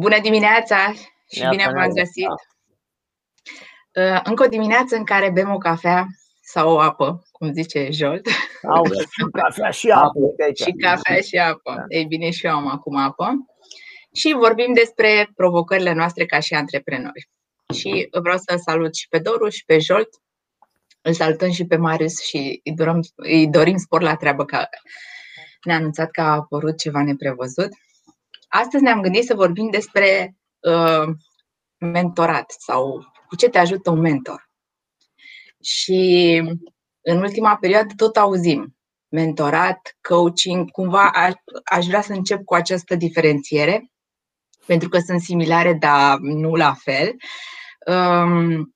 Bună dimineața și bine v-am găsit! Uh, încă o dimineață în care bem o cafea sau o apă, cum zice Jolt. Au, și cafea și apă. și cafea și apă. Da. Ei bine, și eu am acum apă. Și vorbim despre provocările noastre ca și antreprenori. Și vreau să salut și pe Doru și pe Jolt. Îl salutăm și pe Marius și îi dorim, îi dorim spor la treabă că ne-a anunțat că a apărut ceva neprevăzut. Astăzi ne-am gândit să vorbim despre uh, mentorat sau cu ce te ajută un mentor. Și în ultima perioadă tot auzim mentorat, coaching, cumva aș vrea să încep cu această diferențiere, pentru că sunt similare, dar nu la fel. Um,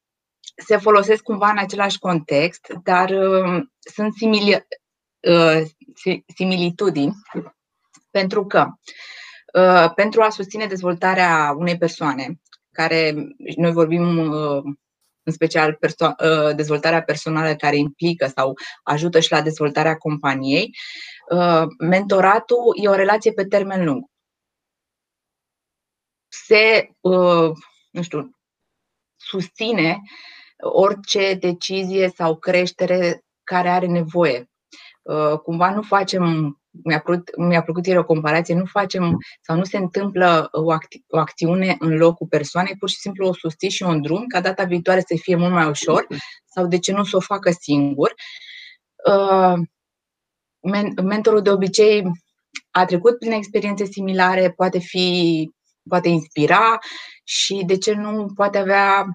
se folosesc cumva în același context, dar um, sunt simili- uh, similitudini, pentru că uh, pentru a susține dezvoltarea unei persoane, care noi vorbim uh, în special perso- uh, dezvoltarea personală care implică sau ajută și la dezvoltarea companiei, uh, mentoratul e o relație pe termen lung. Se, nu știu, susține orice decizie sau creștere care are nevoie. Cumva nu facem mi-a plăcut, mi-a plăcut ieri o comparație, nu facem sau nu se întâmplă o, acti- o acțiune în locul persoanei, pur și simplu o susții și un drum ca data viitoare să fie mult mai ușor sau de ce nu să o facă singur. Uh, men- mentorul de obicei a trecut prin experiențe similare, poate fi, poate inspira și de ce nu poate avea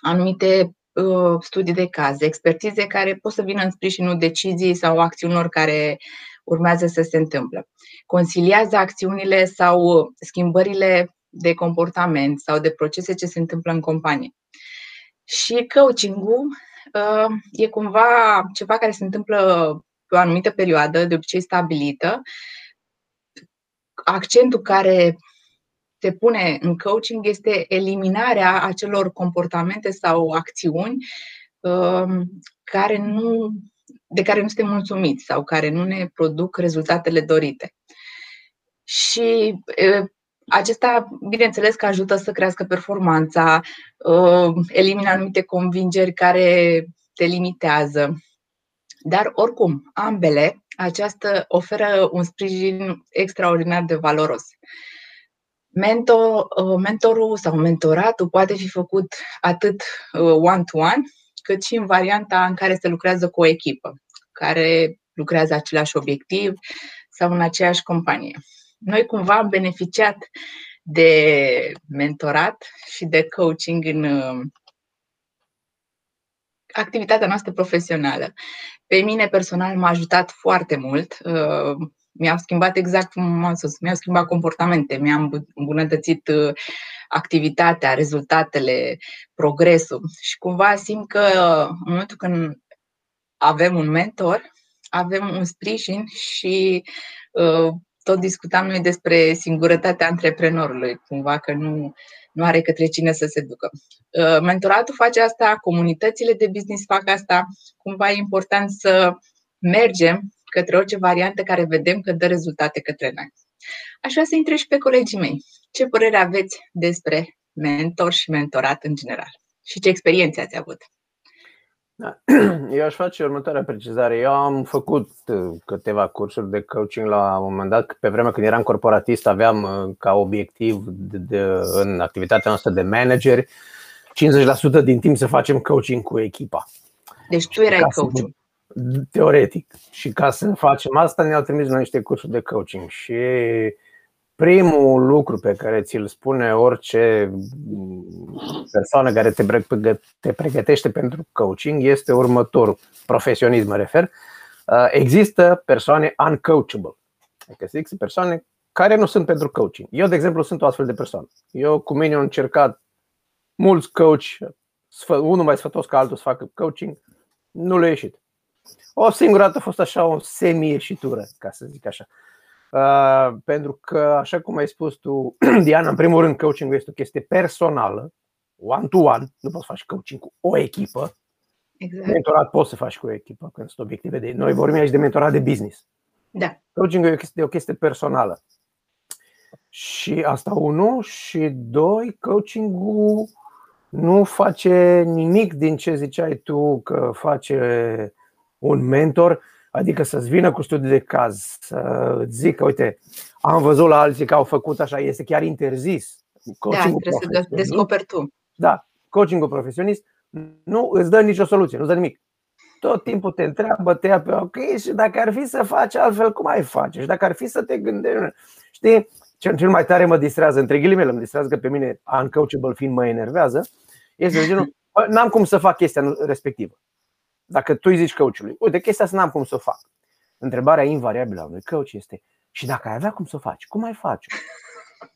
anumite uh, studii de caz, expertize care pot să vină în sprijinul deciziei sau acțiunilor care urmează să se întâmple. Conciliază acțiunile sau schimbările de comportament sau de procese ce se întâmplă în companie. Și coaching-ul uh, e cumva ceva care se întâmplă pe o anumită perioadă, de obicei stabilită. Accentul care se pune în coaching este eliminarea acelor comportamente sau acțiuni uh, care nu de care nu suntem mulțumiți sau care nu ne produc rezultatele dorite. Și acesta, bineînțeles, că ajută să crească performanța, elimină anumite convingeri care te limitează. Dar, oricum, ambele, aceasta oferă un sprijin extraordinar de valoros. Mentor, mentorul sau mentoratul poate fi făcut atât one-to-one, cât și în varianta în care se lucrează cu o echipă care lucrează același obiectiv sau în aceeași companie. Noi cumva am beneficiat de mentorat și de coaching în uh, activitatea noastră profesională. Pe mine personal m-a ajutat foarte mult. Uh, mi-au schimbat exact cum am spus, mi-au schimbat comportamente, mi-am îmbunătățit uh, activitatea, rezultatele, progresul. Și cumva simt că în momentul când avem un mentor, avem un sprijin și uh, tot discutam noi despre singurătatea antreprenorului, cumva că nu, nu are către cine să se ducă. Uh, mentoratul face asta, comunitățile de business fac asta, cumva e important să mergem către orice variantă care vedem că dă rezultate către noi. Aș vrea să întreb și pe colegii mei. Ce părere aveți despre mentor și mentorat în general? Și ce experiențe ați avut? Da. Eu aș face următoarea precizare. Eu am făcut uh, câteva cursuri de coaching la un moment dat. Pe vremea când eram corporatist aveam uh, ca obiectiv de, de, în activitatea noastră de manageri 50% din timp să facem coaching cu echipa. Deci tu erai coach. Teoretic. Și ca să facem asta ne-au trimis noi niște cursuri de coaching și primul lucru pe care ți-l spune orice persoană care te pregătește pentru coaching este următorul, profesionism mă refer, uh, există persoane uncoachable. Adică există persoane care nu sunt pentru coaching. Eu, de exemplu, sunt o astfel de persoană. Eu cu mine am încercat mulți coach, unul mai sfătos ca altul să facă coaching, nu le-a ieșit. O singură dată a fost așa o semi-ieșitură, ca să zic așa. Uh, pentru că, așa cum ai spus tu, Diana, în primul rând, coaching este o chestie personală, one-to-one, nu poți să faci coaching cu o echipă. Exact. Mentorat poți să faci cu o echipă, când sunt obiective de. Noi vorbim aici de mentorat de business. Da. Coaching e o chestie, o chestie personală. Și asta unul și doi, coaching-ul nu face nimic din ce ziceai tu că face un mentor, adică să-ți vină cu studii de caz, să zică, uite, am văzut la alții că au făcut așa, este chiar interzis. Da, trebuie să descoperi tu. Da, coaching profesionist nu îți dă nicio soluție, nu îți dă nimic. Tot timpul te întreabă, te ia pe ok și dacă ar fi să faci altfel, cum ai face? Și dacă ar fi să te gândești, știi, cel mai tare mă distrează, între ghilimele, mă distrează că pe mine uncoachable fiind mă enervează, este de genul, n-am cum să fac chestia respectivă. Dacă tu îi zici coachului, uite, chestia asta n-am cum să o fac. Întrebarea invariabilă a unui coach este, și dacă ai avea cum să o faci, cum ai face?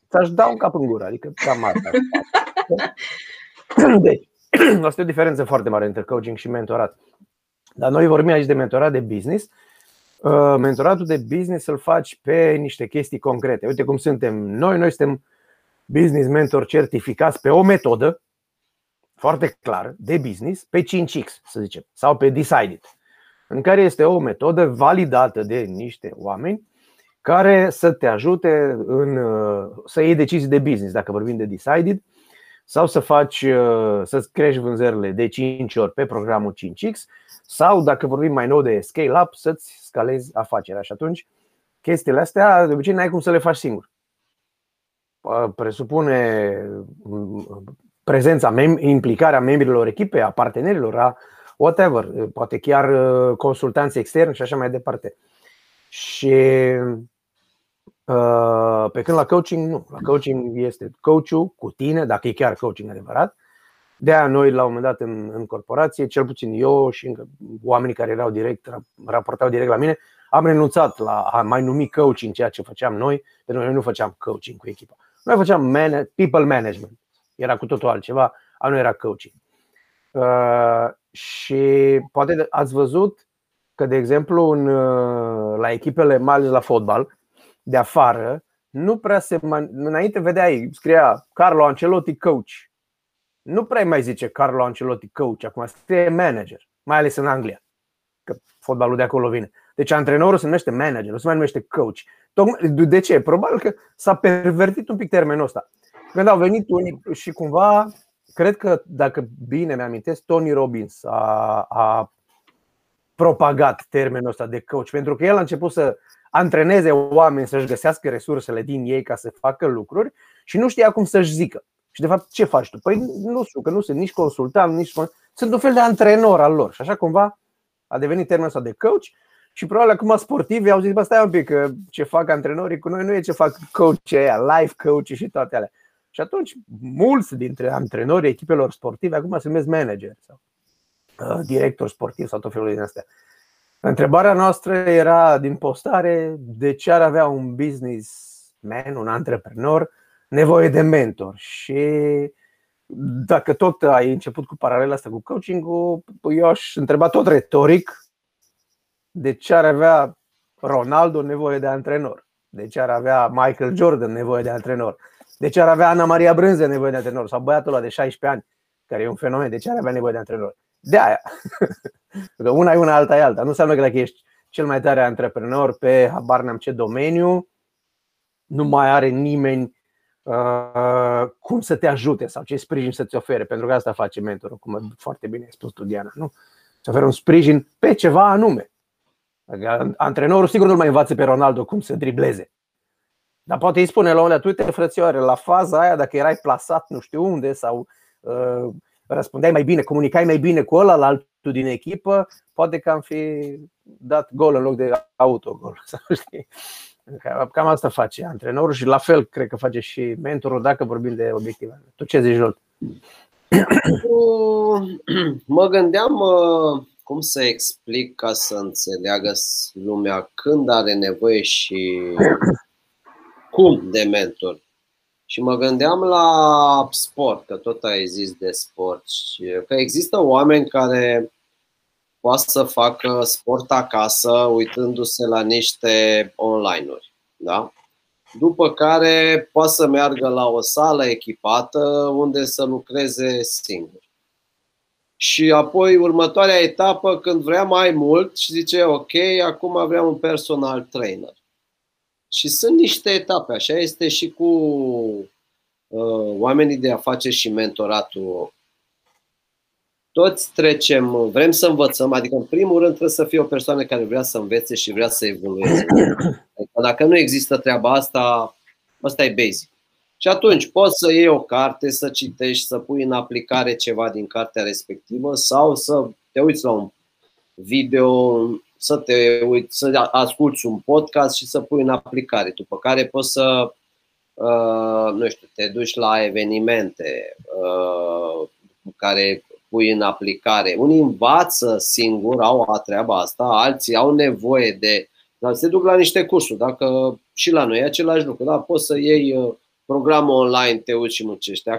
Ți-aș da un cap în gură, adică cam asta. Deci, asta e o diferență foarte mare între coaching și mentorat. Dar noi vorbim aici de mentorat de business. Uh, mentoratul de business îl faci pe niște chestii concrete. Uite cum suntem noi, noi suntem business mentor certificați pe o metodă foarte clară de business, pe 5X, să zicem, sau pe Decided, în care este o metodă validată de niște oameni care să te ajute în, uh, să iei decizii de business, dacă vorbim de Decided, sau să faci, uh, să crești vânzările de 5 ori pe programul 5X, sau dacă vorbim mai nou de scale-up, să-ți scalezi afacerea. Și atunci, chestiile astea, de obicei, n-ai cum să le faci singur. Presupune prezența, implicarea membrilor echipei, a partenerilor, a whatever, poate chiar uh, consultanți externi și așa mai departe. Și uh, pe când la coaching, nu. La coaching este coachul cu tine, dacă e chiar coaching adevărat. De aia noi, la un moment dat, în, în corporație, cel puțin eu și încă oamenii care erau direct, raportau direct la mine, am renunțat la a mai numi coaching ceea ce făceam noi, pentru că noi nu făceam coaching cu echipa. Noi făceam man- people management era cu totul altceva, a nu era coaching. Uh, și poate ați văzut că, de exemplu, în, uh, la echipele, mai ales la fotbal, de afară, nu prea se. Înainte vedeai, scria Carlo Ancelotti coach. Nu prea mai zice Carlo Ancelotti coach, acum scrie manager, mai ales în Anglia, că fotbalul de acolo vine. Deci antrenorul se numește manager, nu se mai numește coach. De ce? Probabil că s-a pervertit un pic termenul ăsta. Când au venit unii și cumva, cred că, dacă bine mi-amintesc, Tony Robbins a, a propagat termenul ăsta de coach, pentru că el a început să antreneze oameni să-și găsească resursele din ei ca să facă lucruri și nu știa cum să-și zică. Și de fapt, ce faci tu? Păi nu știu, că nu sunt nici consultant, nici. Sunt un fel de antrenor al lor. Și așa cumva a devenit termenul ăsta de coach și probabil acum sportivi au zis, bă, stai un pic, că ce fac antrenorii cu noi nu e ce fac coach aia, life coach și toate alea. Și atunci, mulți dintre antrenorii echipelor sportive acum se numesc manager sau uh, director sportiv sau tot felul din astea. Întrebarea noastră era din postare de ce ar avea un businessman, un antreprenor, nevoie de mentor. Și dacă tot ai început cu paralela asta cu coaching-ul, eu aș întreba tot retoric de ce ar avea Ronaldo nevoie de antrenor, de ce ar avea Michael Jordan nevoie de antrenor, de ce ar avea Ana Maria Brânze nevoie de antrenor? Sau băiatul ăla de 16 ani, care e un fenomen, de ce ar avea nevoie de antrenor? De aia. că una e una, alta e alta. Nu înseamnă că dacă ești cel mai tare antreprenor pe habar n-am ce domeniu, nu mai are nimeni uh, cum să te ajute sau ce sprijin să-ți ofere, pentru că asta face mentorul, cum foarte bine ai spus tu, Diana. Nu? Să oferă un sprijin pe ceva anume. Adică antrenorul sigur nu mai învață pe Ronaldo cum să dribleze. Dar poate îi spune la un moment uite frățioare, la faza aia, dacă erai plasat nu știu unde sau uh, răspundeai mai bine, comunicai mai bine cu ăla la altul din echipă, poate că am fi dat gol în loc de autogol. Sau știi? Cam asta face antrenorul și la fel cred că face și mentorul dacă vorbim de obiective. Tu ce zici, Jolt? Mă gândeam uh, cum să explic ca să înțeleagă lumea când are nevoie și cum de mentor. Și mă gândeam la sport, că tot ai zis de sport, și că există oameni care poate să facă sport acasă uitându-se la niște online-uri. Da? După care poate să meargă la o sală echipată unde să lucreze singur. Și apoi următoarea etapă, când vrea mai mult și zice ok, acum vreau un personal trainer Și sunt niște etape, așa este și cu uh, oamenii de afaceri și mentoratul. Toți trecem, vrem să învățăm, adică în primul rând trebuie să fie o persoană care vrea să învețe și vrea să evolueze. Adică dacă nu există treaba asta, asta e basic. Și atunci poți să iei o carte, să citești, să pui în aplicare ceva din cartea respectivă sau să te uiți la un video, să te uiți, să asculți un podcast și să pui în aplicare. După care poți să, uh, nu știu, te duci la evenimente uh, care pui în aplicare. Unii învață singur, au a treaba asta, alții au nevoie de. Dar se duc la niște cursuri. Dacă și la noi e același lucru, da? poți să iei uh, programul online, te uiți și muncești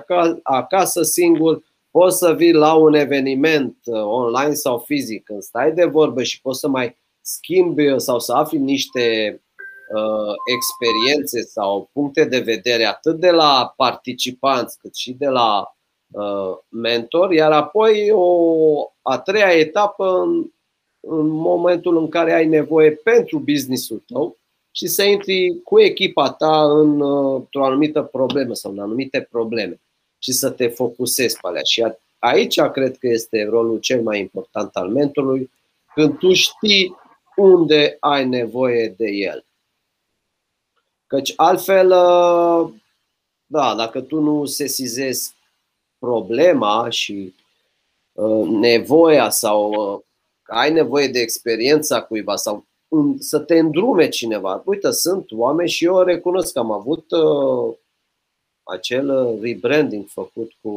acasă singur, poți să vii la un eveniment uh, online sau fizic când stai de vorbă și poți să mai schimbi sau să afli niște uh, experiențe sau puncte de vedere atât de la participanți cât și de la uh, mentor, iar apoi o a treia etapă în, în momentul în care ai nevoie pentru businessul tău și să intri cu echipa ta în, uh, într-o anumită problemă sau în anumite probleme și să te focusezi pe alea. Și aici cred că este rolul cel mai important al mentorului, când tu știi unde ai nevoie de el. Căci altfel, uh, da, dacă tu nu sesizezi problema și uh, nevoia sau ai nevoie de experiența cuiva sau să te îndrume cineva. Uite, sunt oameni și eu recunosc că am avut uh, acel uh, rebranding făcut cu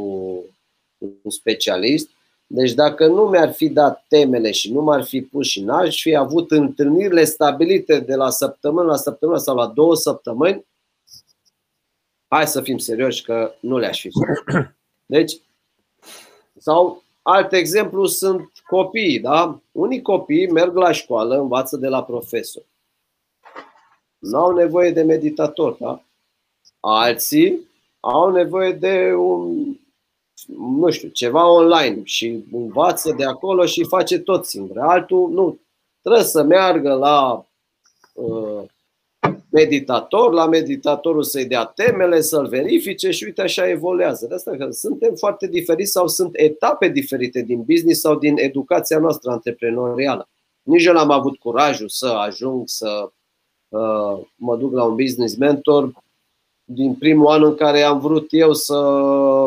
un specialist. Deci dacă nu mi-ar fi dat temele și nu m-ar fi pus și n-aș fi avut întâlnirile stabilite de la săptămână la săptămână sau la două săptămâni, hai să fim serioși că nu le-aș fi făcut. Deci, sau Alt exemplu sunt copiii, da? Unii copii merg la școală, învață de la profesor. Nu au nevoie de meditator, da? Alții au nevoie de un, nu știu, ceva online și învață de acolo și face tot singur. Altul nu. Trebuie să meargă la uh, meditator, la meditatorul să-i dea temele, să-l verifice și uite așa evoluează. De asta că suntem foarte diferiți sau sunt etape diferite din business sau din educația noastră antreprenorială. Nici eu n-am avut curajul să ajung să uh, mă duc la un business mentor din primul an în care am vrut eu să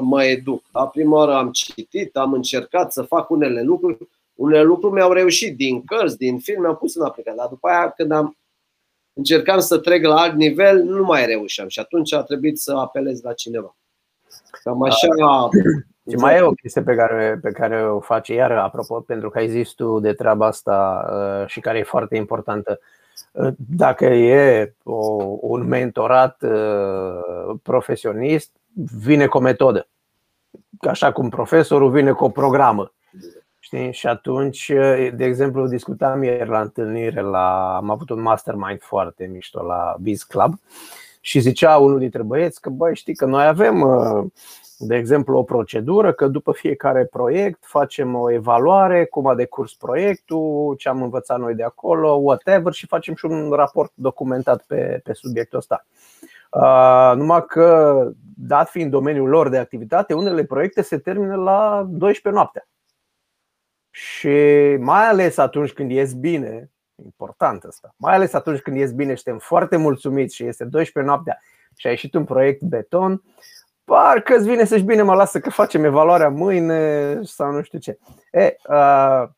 mă educ. La prima oară am citit, am încercat să fac unele lucruri. Unele lucruri mi-au reușit din cărți, din filme, am pus în aplicare. Dar după aia, când am încercam să trec la alt nivel, nu mai reușeam și atunci a trebuit să apelez la cineva. Cam așa. Și mai e o chestie pe care, pe care o face, iar apropo, pentru că ai zis tu de treaba asta uh, și care e foarte importantă. Uh, dacă e o, un mentorat uh, profesionist, vine cu o metodă. Așa cum profesorul vine cu o programă. Știi? Și atunci, de exemplu, discutam ieri la întâlnire, la, am avut un mastermind foarte mișto la Biz Club și zicea unul dintre băieți că, băi, știi că noi avem, de exemplu, o procedură că după fiecare proiect facem o evaluare, cum a decurs proiectul, ce am învățat noi de acolo, whatever, și facem și un raport documentat pe, pe subiectul ăsta. Uh, numai că, dat fiind domeniul lor de activitate, unele proiecte se termină la 12 noaptea. Și mai ales atunci când ies bine, important asta, mai ales atunci când ies bine și suntem foarte mulțumiți și este 12 noaptea și a ieșit un proiect beton, parcă îți vine să-și bine mă lasă că facem evaluarea mâine sau nu știu ce. E, uh,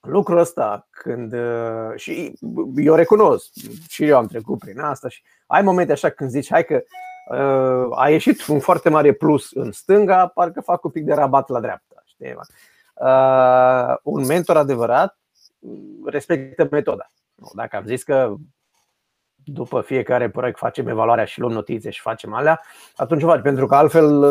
lucrul ăsta când uh, și eu recunosc și eu am trecut prin asta și ai momente așa când zici hai că uh, a ieșit un foarte mare plus în stânga, parcă fac un pic de rabat la dreapta. Știi? uh, un mentor adevărat respectă metoda. Dacă am zis că după fiecare proiect facem evaluarea și luăm notițe și facem alea, atunci faci, pentru că altfel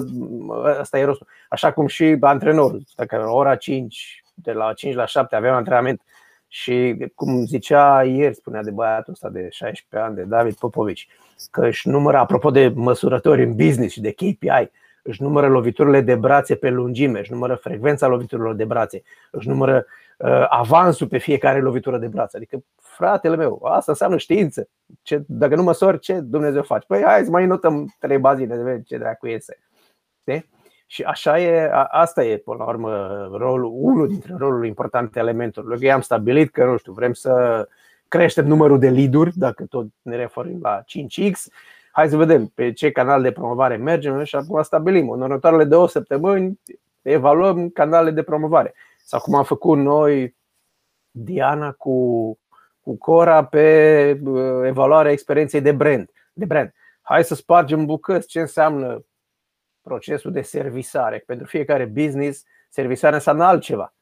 ăsta e rostul. Așa cum și antrenorul, dacă ora 5, de la 5 la 7 avem antrenament și cum zicea ieri, spunea de băiatul ăsta de 16 ani, de David Popovici, că își numără, apropo de măsurători în business și de KPI, își numără loviturile de brațe pe lungime, își numără frecvența loviturilor de brațe, își numără uh, avansul pe fiecare lovitură de braț. Adică, fratele meu, asta înseamnă știință. Ce, dacă nu măsori, ce Dumnezeu face? Păi hai să mai notăm trei bazine de vedem ce dracu iese. Știi? Și așa e, asta e, până la urmă, rolul, unul dintre rolurile importante ale mentorului. Că am stabilit că, nu știu, vrem să creștem numărul de lead dacă tot ne referim la 5x, hai să vedem pe ce canal de promovare mergem și acum stabilim. În următoarele două săptămâni evaluăm canalele de promovare. Sau cum am făcut noi, Diana cu, cu Cora, pe uh, evaluarea experienței de brand. De brand. Hai să spargem bucăți ce înseamnă procesul de servisare. Pentru fiecare business, servisarea înseamnă altceva.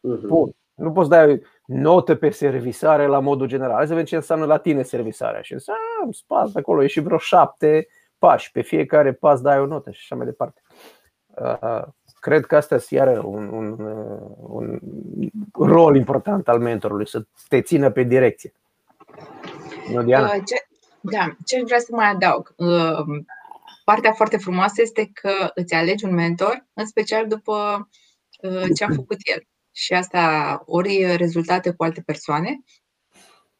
Mhm. Bun. Nu poți da notă pe servisare la modul general. Hai să vedem ce înseamnă la tine servisarea. Și înseamnă, spas acolo, e și vreo șapte pași. Pe fiecare pas dai o notă și așa mai departe. Uh, cred că asta este iară un, un, un rol important al mentorului, să te țină pe direcție. Nu, Diana? Uh, ce, da, ce vreau să mai adaug? Uh, partea foarte frumoasă este că îți alegi un mentor, în special după ce a făcut el și asta ori rezultate cu alte persoane,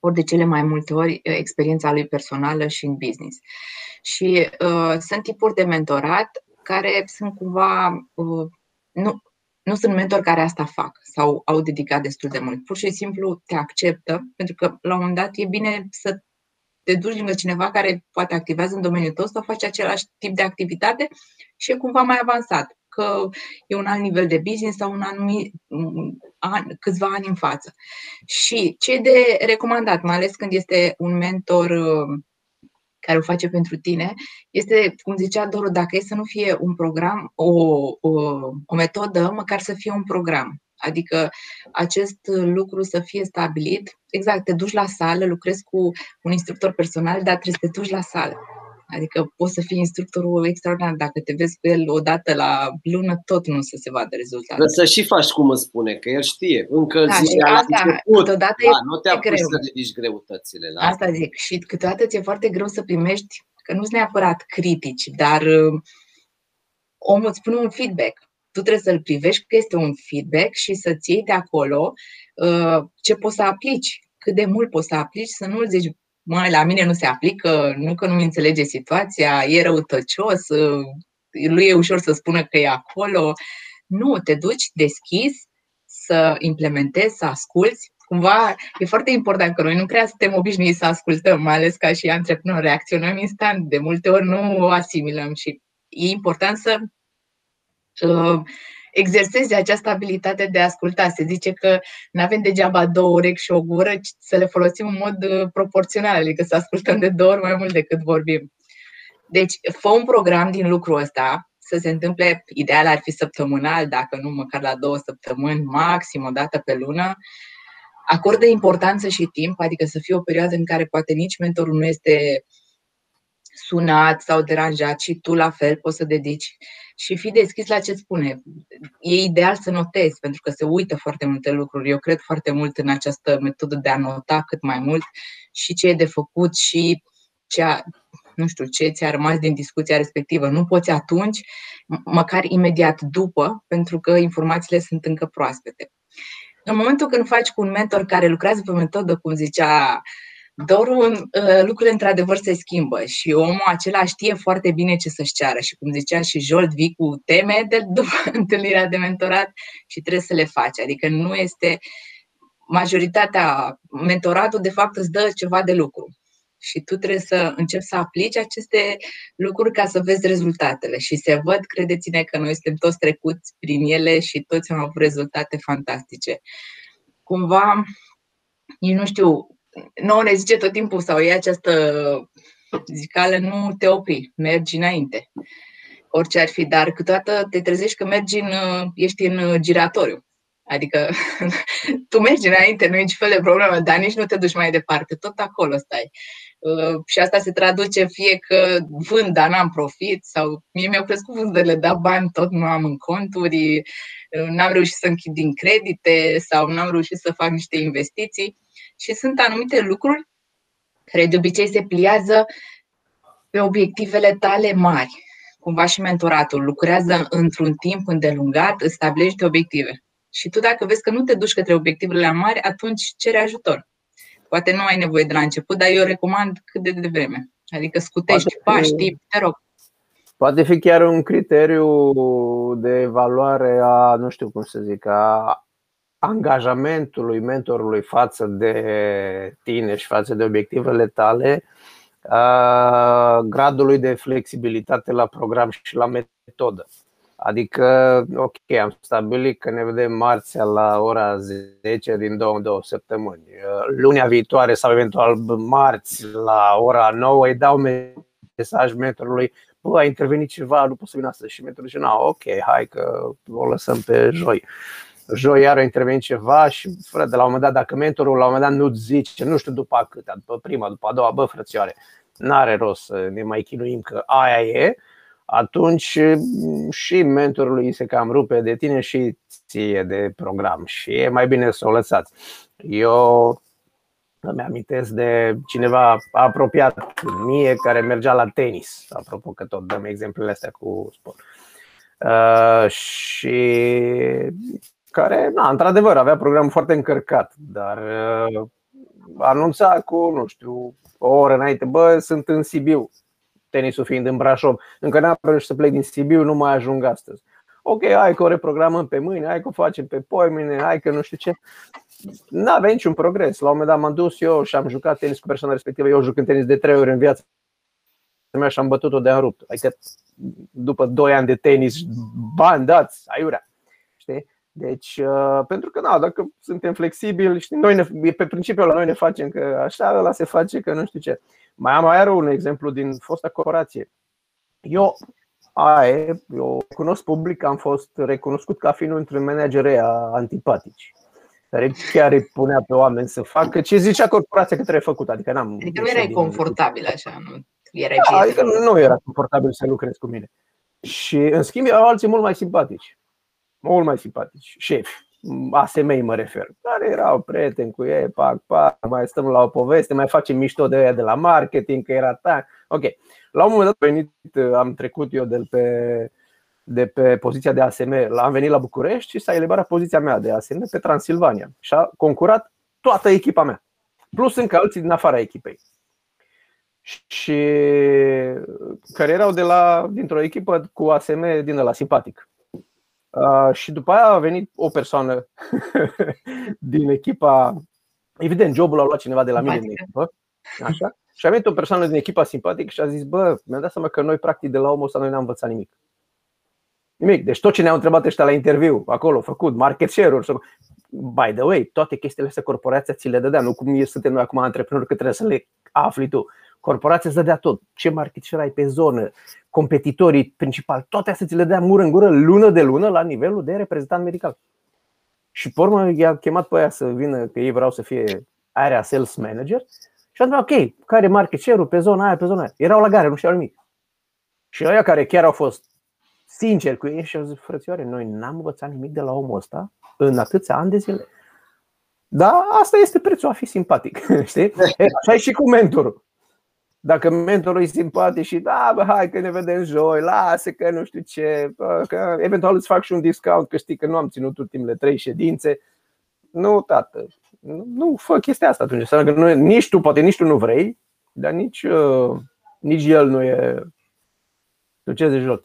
ori de cele mai multe ori experiența lui personală și în business. Și uh, sunt tipuri de mentorat care sunt cumva. Uh, nu, nu sunt mentori care asta fac sau au dedicat destul de mult. Pur și simplu te acceptă, pentru că la un moment dat e bine să te duci lângă cineva care poate activează în domeniul tău sau face același tip de activitate și e cumva mai avansat că e un alt nivel de business sau un anumit an, câțiva ani în față. Și ce e de recomandat, mai ales când este un mentor uh, care o face pentru tine, este, cum zicea Doru, dacă e să nu fie un program, o, o, o metodă, măcar să fie un program. Adică acest lucru să fie stabilit. Exact, te duci la sală, lucrezi cu un instructor personal, dar trebuie să te duci la sală. Adică poți să fii instructorul extraordinar. Dacă te vezi cu el o dată la lună, tot nu să se vadă rezultatul. Să și faci cum îți spune, că el știe. Încă da, zi, la asta, început. Câteodată da, e nu te-a greu. să ridici greutățile. La asta zic. Și câteodată ți-e foarte greu să primești, că nu sunt neapărat critici, dar uh, omul îți spune un feedback. Tu trebuie să-l privești că este un feedback și să-ți iei de acolo uh, ce poți să aplici cât de mult poți să aplici, să nu-l zici, mă, la mine nu se aplică, nu că nu înțelege situația, e răutăcios, lui e ușor să spună că e acolo. Nu, te duci deschis să implementezi, să asculți. Cumva e foarte important că noi nu crea să suntem obișnuiți să ascultăm, mai ales ca și antreprenori, reacționăm instant, de multe ori nu o asimilăm și e important să uh, exerseze această abilitate de a asculta. Se zice că nu avem degeaba două urechi și o gură, ci să le folosim în mod uh, proporțional, adică să ascultăm de două ori mai mult decât vorbim. Deci, fă un program din lucrul ăsta, să se întâmple, ideal ar fi săptămânal, dacă nu măcar la două săptămâni, maxim o dată pe lună, acordă importanță și timp, adică să fie o perioadă în care poate nici mentorul nu este sunat sau deranjat și tu la fel poți să dedici și fi deschis la ce spune. E ideal să notezi, pentru că se uită foarte multe lucruri. Eu cred foarte mult în această metodă de a nota cât mai mult și ce e de făcut și ce a, nu știu, ce ți-a rămas din discuția respectivă. Nu poți atunci, măcar imediat după, pentru că informațiile sunt încă proaspete. În momentul când faci cu un mentor care lucrează pe metodă, cum zicea Doru, uh, lucrurile într-adevăr se schimbă și omul acela știe foarte bine ce să-și ceară și cum zicea și Jolt, vii cu teme de după întâlnirea de mentorat și trebuie să le faci. Adică nu este majoritatea, mentoratul de fapt îți dă ceva de lucru și tu trebuie să începi să aplici aceste lucruri ca să vezi rezultatele. Și se văd, credeți-ne că noi suntem toți trecuți prin ele și toți am avut rezultate fantastice. Cumva, eu nu știu, nouă ne zice tot timpul sau e această zicală, nu te opri, mergi înainte. Orice ar fi, dar câteodată te trezești că mergi în, ești în giratoriu. Adică tu mergi înainte, nu e nici fel de problemă, dar nici nu te duci mai departe, tot acolo stai. Uh, și asta se traduce fie că vând, dar n-am profit, sau mie mi-au crescut vânzările, dar bani tot nu am în conturi, uh, n-am reușit să închid din credite sau n-am reușit să fac niște investiții. Și sunt anumite lucruri care de obicei se pliază pe obiectivele tale mari. Cumva și mentoratul lucrează într-un timp îndelungat, îți stabilește obiective. Și tu dacă vezi că nu te duci către obiectivele mari, atunci cere ajutor. Poate nu ai nevoie de la început, dar eu recomand cât de devreme. Adică scutești Poate pași, tip, te rog. Poate fi chiar un criteriu de evaluare a, nu știu cum să zic, a angajamentului mentorului față de tine și față de obiectivele tale, a gradului de flexibilitate la program și la metodă. Adică, ok, am stabilit că ne vedem marțea la ora 10 din două, două săptămâni. Lunea viitoare sau eventual marți la ora 9 îi dau mesaj mentorului bă, a intervenit ceva, nu pot să vin astăzi. Și mentorul zice, na, ok, hai că o lăsăm pe joi. Joi iar a intervenit ceva și, frate, de la un moment dat, dacă mentorul la un moment dat nu-ți zice, nu știu după cât, după prima, după a doua, bă, frățioare, n-are rost să ne mai chinuim că aia e, atunci și mentorului se cam rupe de tine și ție de program și e mai bine să o lăsați. Eu îmi amintesc de cineva apropiat mie care mergea la tenis, apropo că tot dăm exemplele astea cu sport. Uh, și care, na, într-adevăr, avea programul foarte încărcat, dar uh, anunța cu, nu știu, o oră înainte, bă, sunt în Sibiu, tenisul fiind în Brașov, încă n-am reușit să plec din Sibiu, nu mai ajung astăzi. Ok, hai că o reprogramăm pe mâine, hai că o facem pe poimine, hai că nu știu ce nu avea niciun progres. La un moment dat m-am dus eu și am jucat tenis cu persoana respectivă. Eu juc în tenis de trei ori în viața mea și am bătut-o de-a rupt. Adică după 2 ani de tenis, bani dați, aiurea. Știi? Deci, uh, pentru că, na, dacă suntem flexibili, știi, noi ne, pe principiul la noi ne facem că așa, ăla se face că nu știu ce. Mai am mai un exemplu din fosta corporație. Eu, aia, eu cunosc public, am fost recunoscut ca fiind între managerii antipatici care chiar îi punea pe oameni să facă ce zicea corporația că trebuie făcut. Adică, n-am adică nu erai confortabil așa, nu erai da, adică nu era confortabil să lucrezi cu mine. Și în schimb erau alții mult mai simpatici. Mult mai simpatici. Șefi. ASMI mă refer. Care erau prieteni cu ei, pac, pac, mai stăm la o poveste, mai facem mișto de ea de la marketing, că era ta. Ok. La un moment dat venit, am trecut eu de pe de pe poziția de ASM, am venit la București și s-a eliberat poziția mea de ASM pe Transilvania și a concurat toată echipa mea, plus încă alții din afara echipei. Și care erau de la, dintr-o echipă cu ASM din la simpatic. Uh, și după aia a venit o persoană din echipa. Evident, jobul a luat cineva de la mine din echipă. Așa? Și a venit o persoană din echipa simpatic și a zis: Bă, mi-am dat seama că noi, practic, de la omul ăsta, noi n-am învățat nimic. Nimic. Deci tot ce ne-au întrebat ăștia la interviu, acolo, făcut, market share-uri, by the way, toate chestiile astea corporația ți le dădea, nu cum e, suntem noi acum antreprenori că trebuie să le afli tu. Corporația îți dădea tot. Ce market share ai pe zonă, competitorii principali, toate astea ți le dădea mură în gură, lună de lună, la nivelul de reprezentant medical. Și pe urmă i-a chemat pe aia să vină, că ei vreau să fie area sales manager și a zis, ok, care market share-ul pe zona aia, pe zona aia. Erau la gare, nu știau nimic. Și ăia care chiar au fost sincer cu ei și au zis, frățioare, noi n-am învățat nimic de la omul ăsta în atâția ani de zile. Da, asta este prețul a fi simpatic, știi? Așa e și cu mentorul. Dacă mentorul e simpatic și da, bă, hai că ne vedem joi, lasă că nu știu ce, bă, că eventual îți fac și un discount că știi că nu am ținut ultimele trei ședințe. Nu, tată, nu, nu fă chestia asta atunci. Să că nu, nici tu, poate nici tu nu vrei, dar nici, uh, nici el nu e succes de joc.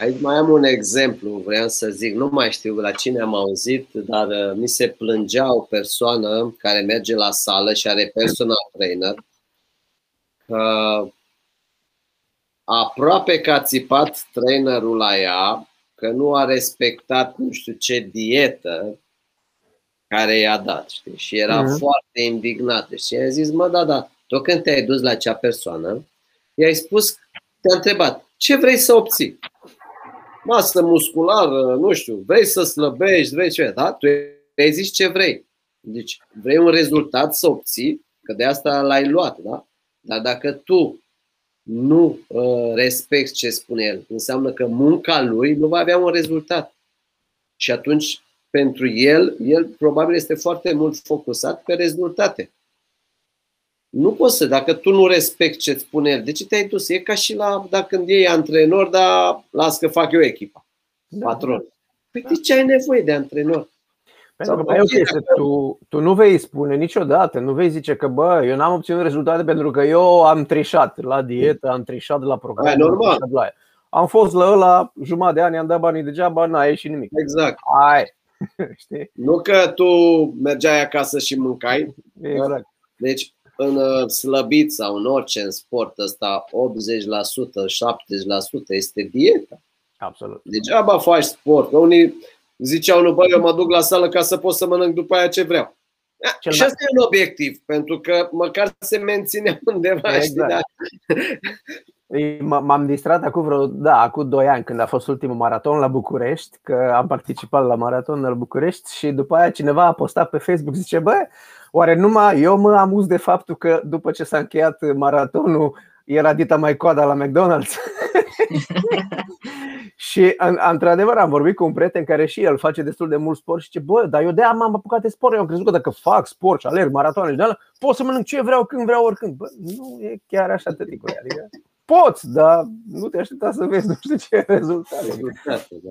Aici mai am un exemplu, vreau să zic, nu mai știu la cine am auzit, dar uh, mi se plângea o persoană care merge la sală și are personal trainer că aproape că a țipat trainerul la ea că nu a respectat nu știu ce dietă care i-a dat, știi? Și era mm-hmm. foarte indignată. Și a zis, mă, da, da, tu când te-ai dus la acea persoană, i-ai spus, te-a întrebat, ce vrei să obții? Masă musculară, nu știu, vrei să slăbești, vrei ce, da? Tu ai zis ce vrei. Deci vrei un rezultat să obții, că de asta l-ai luat, da? Dar dacă tu nu uh, respecti ce spune el, înseamnă că munca lui nu va avea un rezultat. Și atunci, pentru el, el probabil este foarte mult focusat pe rezultate. Nu poți să, dacă tu nu respecti ce spune el, de ce te-ai dus? E ca și la, dacă când iei antrenor, dar las că fac eu echipa, da. patron. Păi de ce ai nevoie de antrenor? Pentru că mai e o chestie, tu, tu nu vei spune niciodată, nu vei zice că bă, eu n-am obținut rezultate pentru că eu am trișat la dietă, am trișat la program. Ai, normal. Am, la am fost la ăla jumătate de ani, am dat banii degeaba, n-a ieșit nimic. Exact. Ai. Știi? Nu că tu mergeai acasă și mâncai. Exact. Deci în uh, slăbit sau în orice în sport ăsta 80%, 70% este dieta. Absolut. Degeaba faci sport. Unii ziceau, nu, bă, eu mă duc la sală ca să pot să mănânc după aia ce vreau. Cel și asta mai... e un obiectiv, pentru că măcar se menține undeva. Exact. Știi, M-am distrat acum vreo, da, acum 2 ani când a fost ultimul maraton la București, că am participat la maraton la București și după aia cineva a postat pe Facebook, zice, bă, oare numai eu mă amuz de faptul că după ce s-a încheiat maratonul era dita mai coada la McDonald's? Și într-adevăr am vorbit cu un prieten care și el face destul de mult sport și zice, bă, dar eu de am m-am apucat de sport, eu am crezut că dacă fac sport și alerg maratoane și de ala, pot să mănânc ce vreau, când vreau, oricând. Bă, nu e chiar așa, tăticule, adică poți, dar nu te aștepta să vezi nu știu ce rezultate.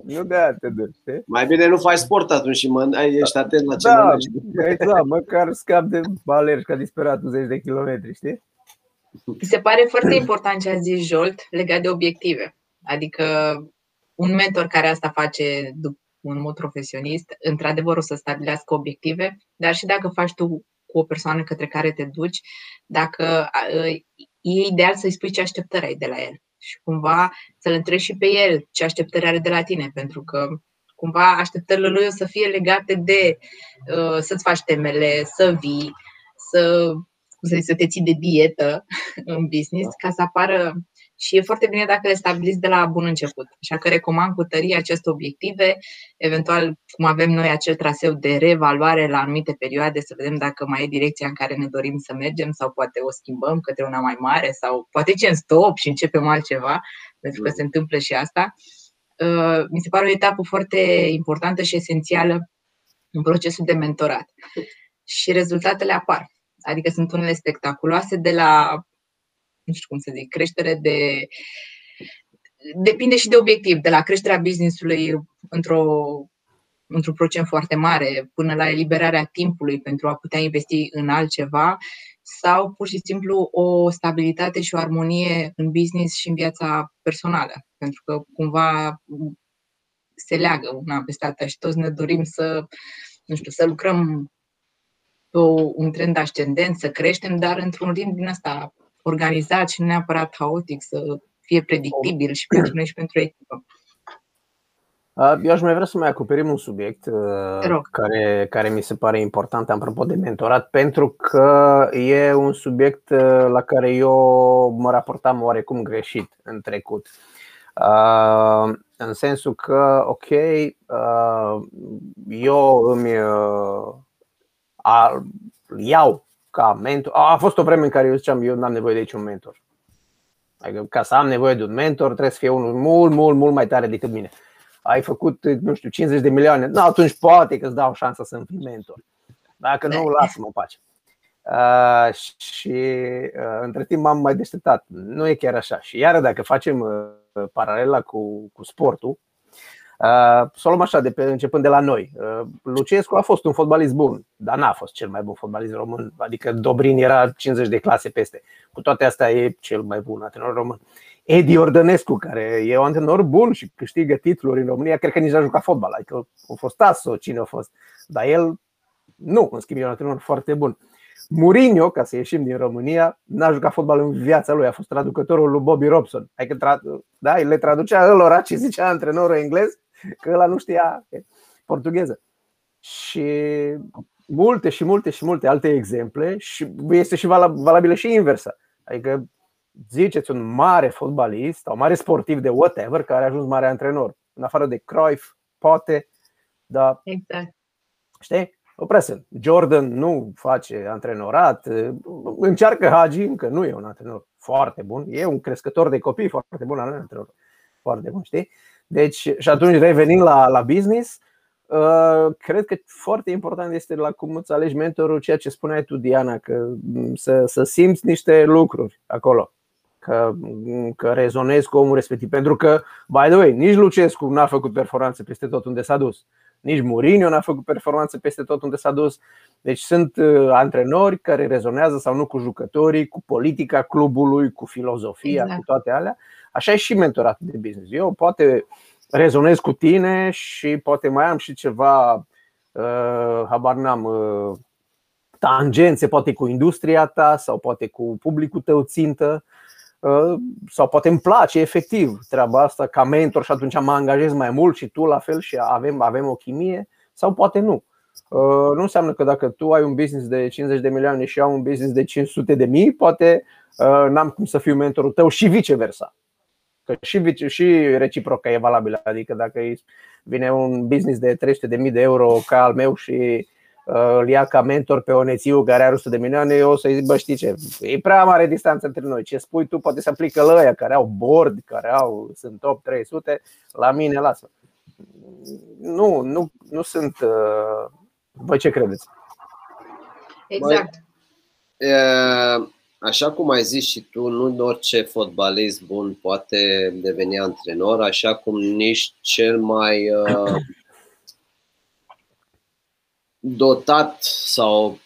Nu de aia te duci. Mai bine nu faci sport atunci și mă, ești atent la ce da, mănânci. Exact, măcar scap de alergi ca disperat 10 de kilometri, știi? Mi se pare foarte important ce a zis Jolt legat de obiective. Adică un mentor care asta face în mod profesionist, într-adevăr o să stabilească obiective, dar și dacă faci tu cu o persoană către care te duci, dacă e ideal să-i spui ce așteptări ai de la el și cumva să-l întrebi și pe el ce așteptări are de la tine, pentru că cumva așteptările lui o să fie legate de uh, să-ți faci temele, să vii, să, să te ții de dietă în business, ca să apară și e foarte bine dacă le stabiliți de la bun început. Așa că recomand cu tărie aceste obiective, eventual cum avem noi acel traseu de reevaluare la anumite perioade, să vedem dacă mai e direcția în care ne dorim să mergem sau poate o schimbăm către una mai mare sau poate ce în stop și începem altceva, pentru că se întâmplă și asta. Uh, mi se pare o etapă foarte importantă și esențială în procesul de mentorat. Și rezultatele apar. Adică sunt unele spectaculoase de la nu știu cum să zic, creștere de. Depinde și de obiectiv, de la creșterea business-ului într-o, într-un procent foarte mare, până la eliberarea timpului pentru a putea investi în altceva, sau pur și simplu o stabilitate și o armonie în business și în viața personală. Pentru că cumva se leagă una peste alta și toți ne dorim să, nu știu, să lucrăm pe un trend ascendent, să creștem, dar într-un ritm din asta organizat și nu neapărat haotic, să fie predictibil și pentru noi și pentru echipă. Eu aș mai vrea să mai acoperim un subiect care, care mi se pare important, apropo de mentorat, pentru că e un subiect la care eu mă raportam oarecum greșit în trecut. În sensul că, ok, eu îmi iau ca mentor. A fost o vreme în care eu ziceam, eu nu am nevoie de niciun mentor. Adică ca să am nevoie de un mentor, trebuie să fie unul mult, mult, mult mai tare decât mine. Ai făcut, nu știu, 50 de milioane, nu, atunci poate că îți dau șansa să-mi fii mentor. Dacă nu, lasă-mă pace. Uh, și uh, între timp m-am mai deșteptat. Nu e chiar așa. Și iară dacă facem uh, paralela cu, cu sportul, Uh, să o luăm așa, de pe, începând de la noi. Uh, Lucescu a fost un fotbalist bun, dar n-a fost cel mai bun fotbalist român. Adică Dobrin era 50 de clase peste. Cu toate astea e cel mai bun antrenor român. Edi Ordănescu, care e un antrenor bun și câștigă titluri în România, cred că nici n-a jucat fotbal. Adică a fost Tasso, cine a fost. Dar el nu, în schimb, e un antrenor foarte bun. Mourinho, ca să ieșim din România, n-a jucat fotbal în viața lui, a fost traducătorul lui Bobby Robson. Adică tra- da, le traducea ălora ce zicea antrenorul englez că ăla nu știa portugheză. Și multe și multe și multe alte exemple și este și valabilă și inversă. Adică ziceți un mare fotbalist sau mare sportiv de whatever care a ajuns mare antrenor. În afară de Cruyff, poate, dar exact. știi? Oprește. Jordan nu face antrenorat, încearcă Hagi, încă nu e un antrenor foarte bun, e un crescător de copii foarte bun, nu antrenor foarte bun, știi? Deci, și atunci revenind la, la business, uh, cred că foarte important este la cum îți alegi mentorul, ceea ce spuneai tu, Diana, că să, să simți niște lucruri acolo. că, că rezonez cu omul respectiv. Pentru că, by the way, nici Lucescu n-a făcut performanțe peste tot unde s-a dus. Nici Mourinho n-a făcut performanțe peste tot unde s-a dus. Deci sunt uh, antrenori care rezonează sau nu cu jucătorii, cu politica clubului, cu filozofia, exact. cu toate alea. Așa e și mentorat de business. Eu poate rezonez cu tine și poate mai am și ceva, uh, habar n-am, uh, tangențe, poate cu industria ta sau poate cu publicul tău țintă uh, sau poate îmi place efectiv treaba asta ca mentor și atunci mă angajez mai mult și tu la fel și avem, avem o chimie sau poate nu. Uh, nu înseamnă că dacă tu ai un business de 50 de milioane și eu un business de 500 de mii, poate uh, n-am cum să fiu mentorul tău și viceversa. Că și, și reciproca e valabilă. Adică dacă vine un business de 300 de mii de euro ca al meu și uh, îl ia ca mentor pe Onețiu care are 100 de milioane, eu o să-i zic, bă, știi ce, e prea mare distanță între noi. Ce spui tu poate să aplică la ăia care au board, care au, sunt top 300, la mine lasă. Nu, nu, nu sunt voi ce credeți? Exact. Mai, așa cum ai zis și tu, nu orice fotbalist bun poate deveni antrenor, așa cum nici cel mai uh, dotat sau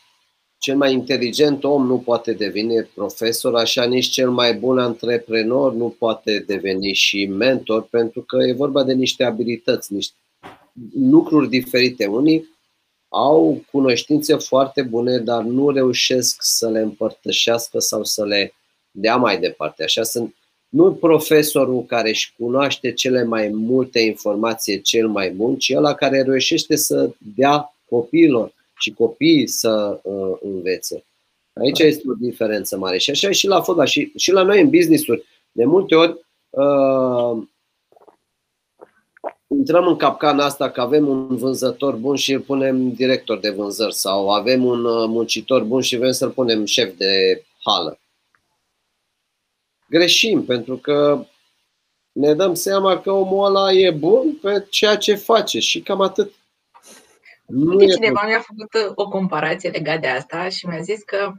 cel mai inteligent om nu poate deveni profesor, așa nici cel mai bun antreprenor nu poate deveni și mentor, pentru că e vorba de niște abilități, niște lucruri diferite. Unii au cunoștințe foarte bune, dar nu reușesc să le împărtășească sau să le dea mai departe. Așa sunt nu profesorul care își cunoaște cele mai multe informații cel mai bun, ci ăla care reușește să dea copiilor și copiii să uh, învețe. Aici este o diferență mare. Și așa e și la fotbal și, și la noi în business-uri. De multe ori uh, intrăm în capcana asta că avem un vânzător bun și îl punem director de vânzări sau avem un uh, muncitor bun și vrem să-l punem șef de hală. Greșim, pentru că ne dăm seama că omul ăla e bun pe ceea ce face și cam atât. Nu de cineva mi-a făcut uh, o comparație legată de asta și mi-a zis că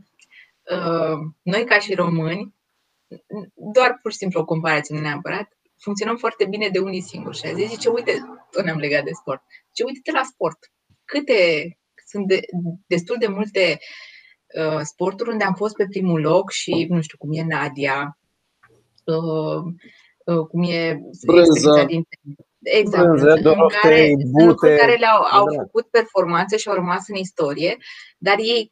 uh, noi ca și români, doar pur și simplu o comparație, nu neapărat, funcționăm foarte bine de unii singuri. Și a zis, zice, uite, tot ne-am legat de sport. Ce uite-te la sport. Câte, sunt de, destul de multe uh, sporturi unde am fost pe primul loc și nu știu cum e Nadia, uh, uh, cum e Brânză. din Exact, Brânză, în care, bute, care le-au au da. făcut performanțe și au rămas în istorie, dar ei,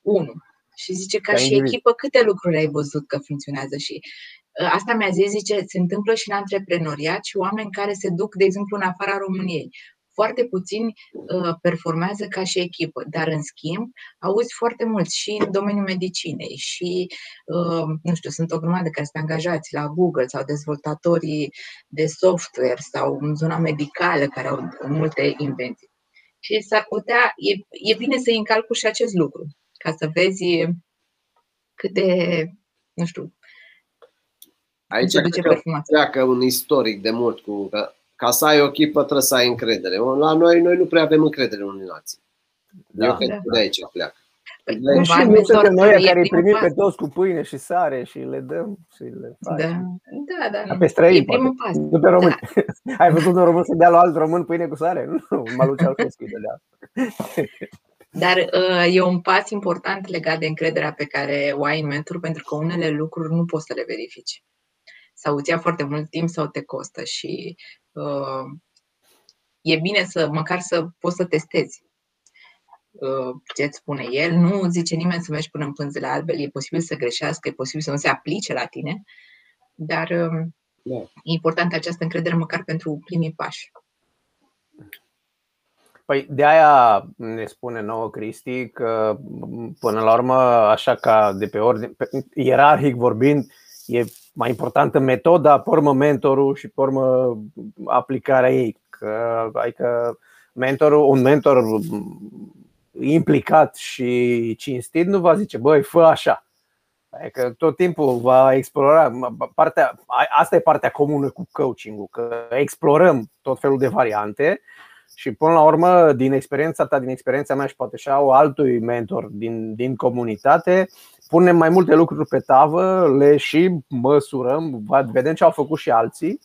unul, și zice ca, ca și individ. echipă câte lucruri ai văzut că funcționează și Ă, asta mi-a zis, zice, se întâmplă și în antreprenoriat și oameni care se duc, de exemplu, în afara României. Foarte puțini uh, performează ca și echipă, dar în schimb auzi foarte mult și în domeniul medicinei și, uh, nu știu, sunt o grămadă care sunt angajați la Google sau dezvoltatorii de software sau în zona medicală care au multe invenții. Și s-ar putea, e, e bine să încalcu și acest lucru, ca să vezi cât de, nu știu, Aici pleacă un istoric de mult cu că ca să ai o echipă trebuie să ai încredere. La noi, noi nu prea avem încredere unii în alții. Da. Eu cred că de aici pleacă. Păi, de și nu suntem noi care îi primim pe toți cu pâine și sare și le dăm și le facem. Da, da, da. Pe străini, poate. Nu pe români. Da. Ai văzut un român să dea la alt român pâine cu sare? Nu, mă luce al de Dar uh, e un pas important legat de încrederea pe care o ai în mentor, pentru că unele lucruri nu poți să le verifici sau îți ia foarte mult timp sau te costă și uh, e bine să măcar să poți să testezi uh, ce îți spune el. Nu zice nimeni să mergi până în pânzele albe, e posibil să greșească, e posibil să nu se aplice la tine, dar uh, da. e importantă această încredere măcar pentru primii pași. Păi de aia ne spune nouă Cristi că până la urmă, așa ca de pe ordine, ierarhic vorbind, e mai importantă metoda, pe urmă mentorul și pe urmă aplicarea ei. Că, adică mentorul, un mentor implicat și cinstit nu va zice, băi, fă așa. Adică tot timpul va explora partea, asta e partea comună cu coaching-ul, că explorăm tot felul de variante și până la urmă, din experiența ta, din experiența mea și poate și a altui mentor din, din comunitate, punem mai multe lucruri pe tavă, le și măsurăm, vedem ce au făcut și alții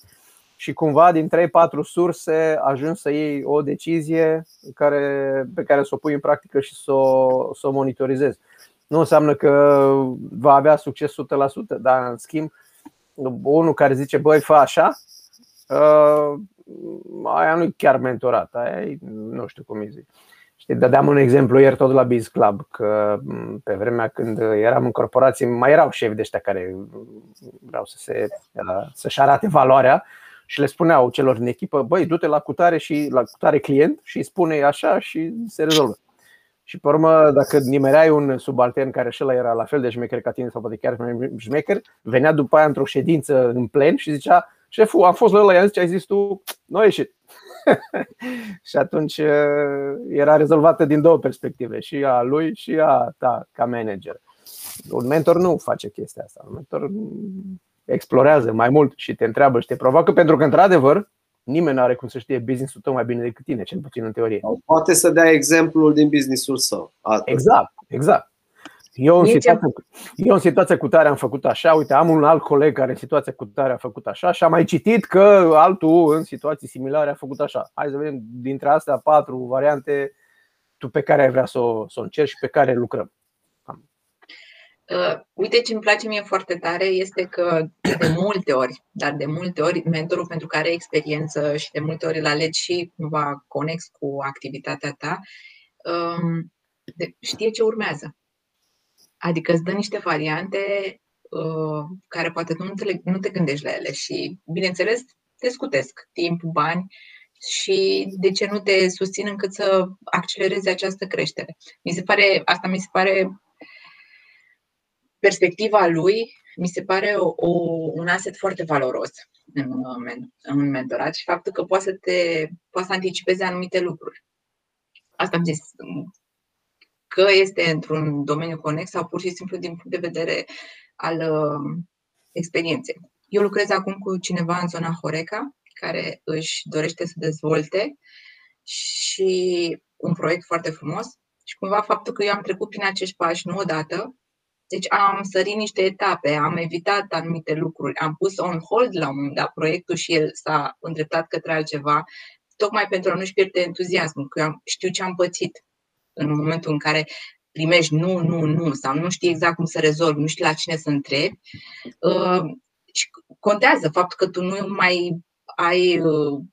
și cumva din 3-4 surse ajungi să iei o decizie care, pe care să o pui în practică și să o, să o monitorizezi. Nu înseamnă că va avea succes 100%, dar în schimb, unul care zice, băi, fă așa, uh, aia nu e chiar mentorat, aia e, nu știu cum îi zic. Știi, dădeam un exemplu ieri tot la Biz Club, că pe vremea când eram în corporație mai erau șefi de ăștia care vreau să se, să-și arate valoarea și le spuneau celor din echipă, băi, du-te la cutare și la cutare client și spune așa și se rezolvă. Și pe urmă, dacă nimereai un subaltern care și era la fel de șmecher ca tine sau poate chiar mai șmecher, venea după aia într-o ședință în plen și zicea Șeful, am fost la ăla, i-am zis ce ai zis tu, nu a ieșit. și atunci era rezolvată din două perspective, și a lui și a ta ca manager. Un mentor nu face chestia asta. Un mentor explorează mai mult și te întreabă și te provoacă, pentru că, într-adevăr, nimeni nu are cum să știe businessul tău mai bine decât tine, cel puțin în teorie. Poate să dea exemplul din businessul său. Atât. Exact, exact. Eu în, situația, eu în situația cu tare am făcut așa, uite, am un alt coleg care în situația cu tare a făcut așa și am mai citit că altul în situații similare a făcut așa. Hai să vedem dintre astea patru variante tu pe care ai vrea să o, să o încerci și pe care lucrăm. Uh, uite ce îmi place mie foarte tare este că de multe ori, dar de multe ori, mentorul pentru care are experiență și de multe ori îl alegi și cumva conex cu activitatea ta, um, știe ce urmează. Adică îți dă niște variante uh, care poate nu te, nu te gândești la ele și, bineînțeles, te scutesc timp, bani și de ce nu te susțin încât să accelerezi această creștere. Mi se pare, asta mi se pare perspectiva lui, mi se pare o, o, un asset foarte valoros în, în mentorat și faptul că poate să te poate să anticipeze anumite lucruri. Asta am zis, că este într-un domeniu conex sau pur și simplu din punct de vedere al uh, experienței. Eu lucrez acum cu cineva în zona Horeca, care își dorește să dezvolte și un proiect foarte frumos și cumva faptul că eu am trecut prin acești pași nu odată, deci am sărit niște etape, am evitat anumite lucruri, am pus on hold la un moment dat proiectul și el s-a îndreptat către altceva, tocmai pentru a nu-și pierde entuziasmul, că eu știu ce am pățit în momentul în care primești nu, nu, nu sau nu știi exact cum să rezolvi, nu știi la cine să întrebi. Uh, și contează faptul că tu nu mai ai uh,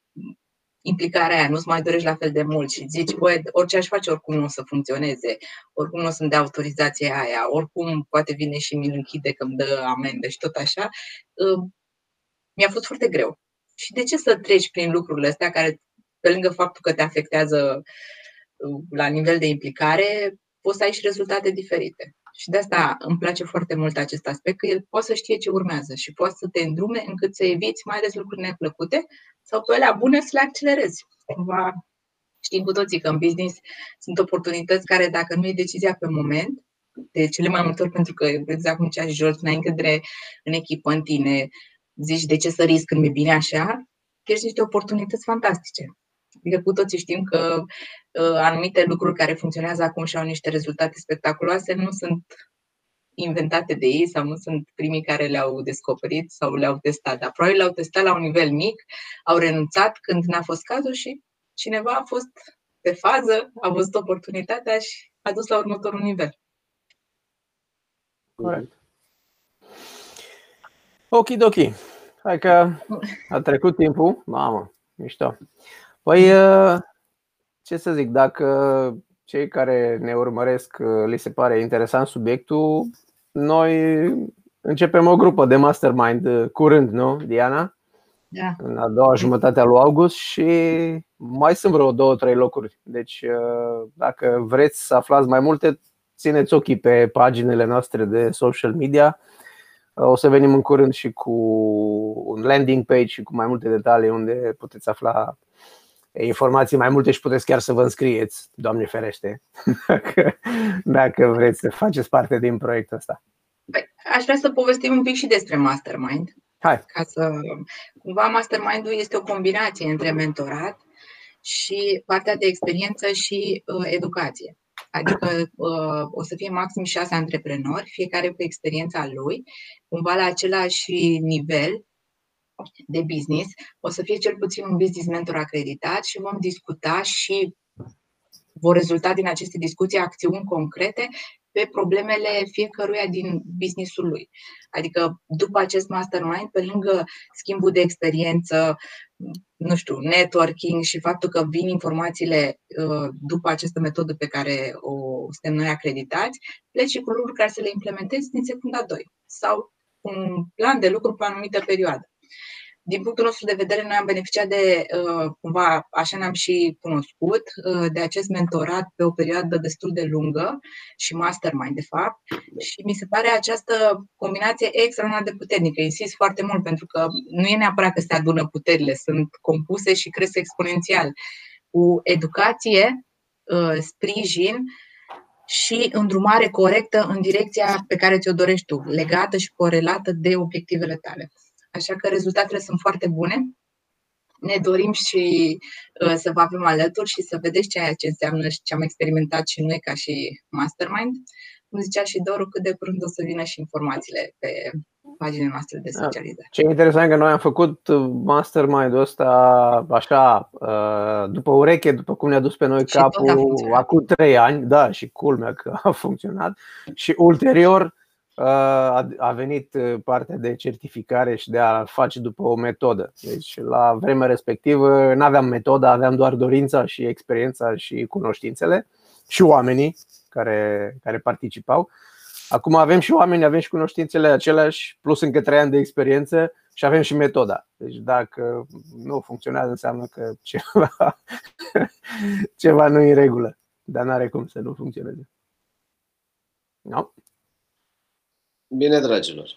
implicarea aia, nu-ți mai dorești la fel de mult și zici, băi, orice aș face, oricum nu o să funcționeze, oricum nu o să-mi dea autorizația aia, oricum poate vine și mi-l închide că îmi dă amendă și tot așa, uh, mi-a fost foarte greu. Și de ce să treci prin lucrurile astea care, pe lângă faptul că te afectează la nivel de implicare, poți să ai și rezultate diferite. Și de asta îmi place foarte mult acest aspect, că el poate să știe ce urmează și poate să te îndrume încât să eviți mai ales lucruri neplăcute sau pe alea bune să le accelerezi. Cumva știm cu toții că în business sunt oportunități care dacă nu e decizia pe moment, de cele mai multe ori pentru că, exact cum cea George, n-ai încredere în echipă, în tine, zici de ce să risc când mi-e bine așa, pierzi niște oportunități fantastice. Adică cu toții știm că uh, anumite lucruri care funcționează acum și au niște rezultate spectaculoase nu sunt inventate de ei sau nu sunt primii care le-au descoperit sau le-au testat, dar probabil le-au testat la un nivel mic, au renunțat când n-a fost cazul și cineva a fost pe fază, a văzut oportunitatea și a dus la următorul nivel. Corect. Ok, Hai că a trecut timpul. Mamă, mișto. Păi, uh, ce să zic, dacă cei care ne urmăresc uh, li se pare interesant subiectul, noi începem o grupă de mastermind uh, curând, nu, Diana? Da. În a doua jumătate a lui august și mai sunt vreo două, trei locuri. Deci, dacă vreți să aflați mai multe, țineți ochii pe paginile noastre de social media. O să venim în curând și cu un landing page și cu mai multe detalii unde puteți afla informații mai multe și puteți chiar să vă înscrieți, Doamne ferește, dacă, dacă vreți să faceți parte din proiectul ăsta. Păi, aș vrea să povestim un pic și despre Mastermind. Hai. Ca să, cumva, Mastermind-ul este o combinație între mentorat și partea de experiență și uh, educație. Adică uh, o să fie maxim șase antreprenori, fiecare cu experiența lui, cumva la același nivel de business. O să fie cel puțin un business mentor acreditat și vom discuta și vor rezulta din aceste discuții acțiuni concrete pe problemele fiecăruia din businessul lui. Adică după acest mastermind, pe lângă schimbul de experiență, nu știu, networking și faptul că vin informațiile uh, după această metodă pe care o suntem noi acreditați, pleci cu lucruri care să le implementezi din secunda 2 sau un plan de lucru pe o anumită perioadă din punctul nostru de vedere, noi am beneficiat de, uh, cumva, așa ne-am și cunoscut, uh, de acest mentorat pe o perioadă destul de lungă și mastermind, de fapt. Și mi se pare această combinație extraordinar de puternică. Insist foarte mult, pentru că nu e neapărat că se adună puterile, sunt compuse și cresc exponențial. Cu educație, uh, sprijin, și îndrumare corectă în direcția pe care ți-o dorești tu, legată și corelată de obiectivele tale. Așa că rezultatele sunt foarte bune. Ne dorim și uh, să vă avem alături și să vedeți ceea ce înseamnă și ce am experimentat și noi ca și mastermind. Cum zicea și Doru, cât de curând o să vină și informațiile pe paginile noastre de da. socializare. Ce e interesant că noi am făcut mastermind-ul ăsta așa, uh, după ureche, după cum ne-a dus pe noi și capul acum trei ani, da, și culmea că a funcționat. Și ulterior, a venit uh, partea de certificare și de a face după o metodă. Deci, la vremea respectivă, nu aveam metoda, aveam doar dorința și experiența și cunoștințele și oamenii care, care participau. Acum avem și oameni, avem și cunoștințele aceleași, plus încă trei ani de experiență și avem și metoda. Deci dacă nu funcționează, înseamnă că ceva, ceva nu e în regulă. Dar nu are cum să nu funcționeze. No? Bine, dragilor!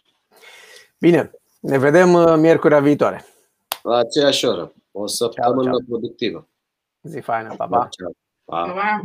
Bine, ne vedem uh, miercurea viitoare. La aceeași oră. O săptămână ciao, ciao. productivă. Zi faină, pa, pa! Ciao. pa. pa.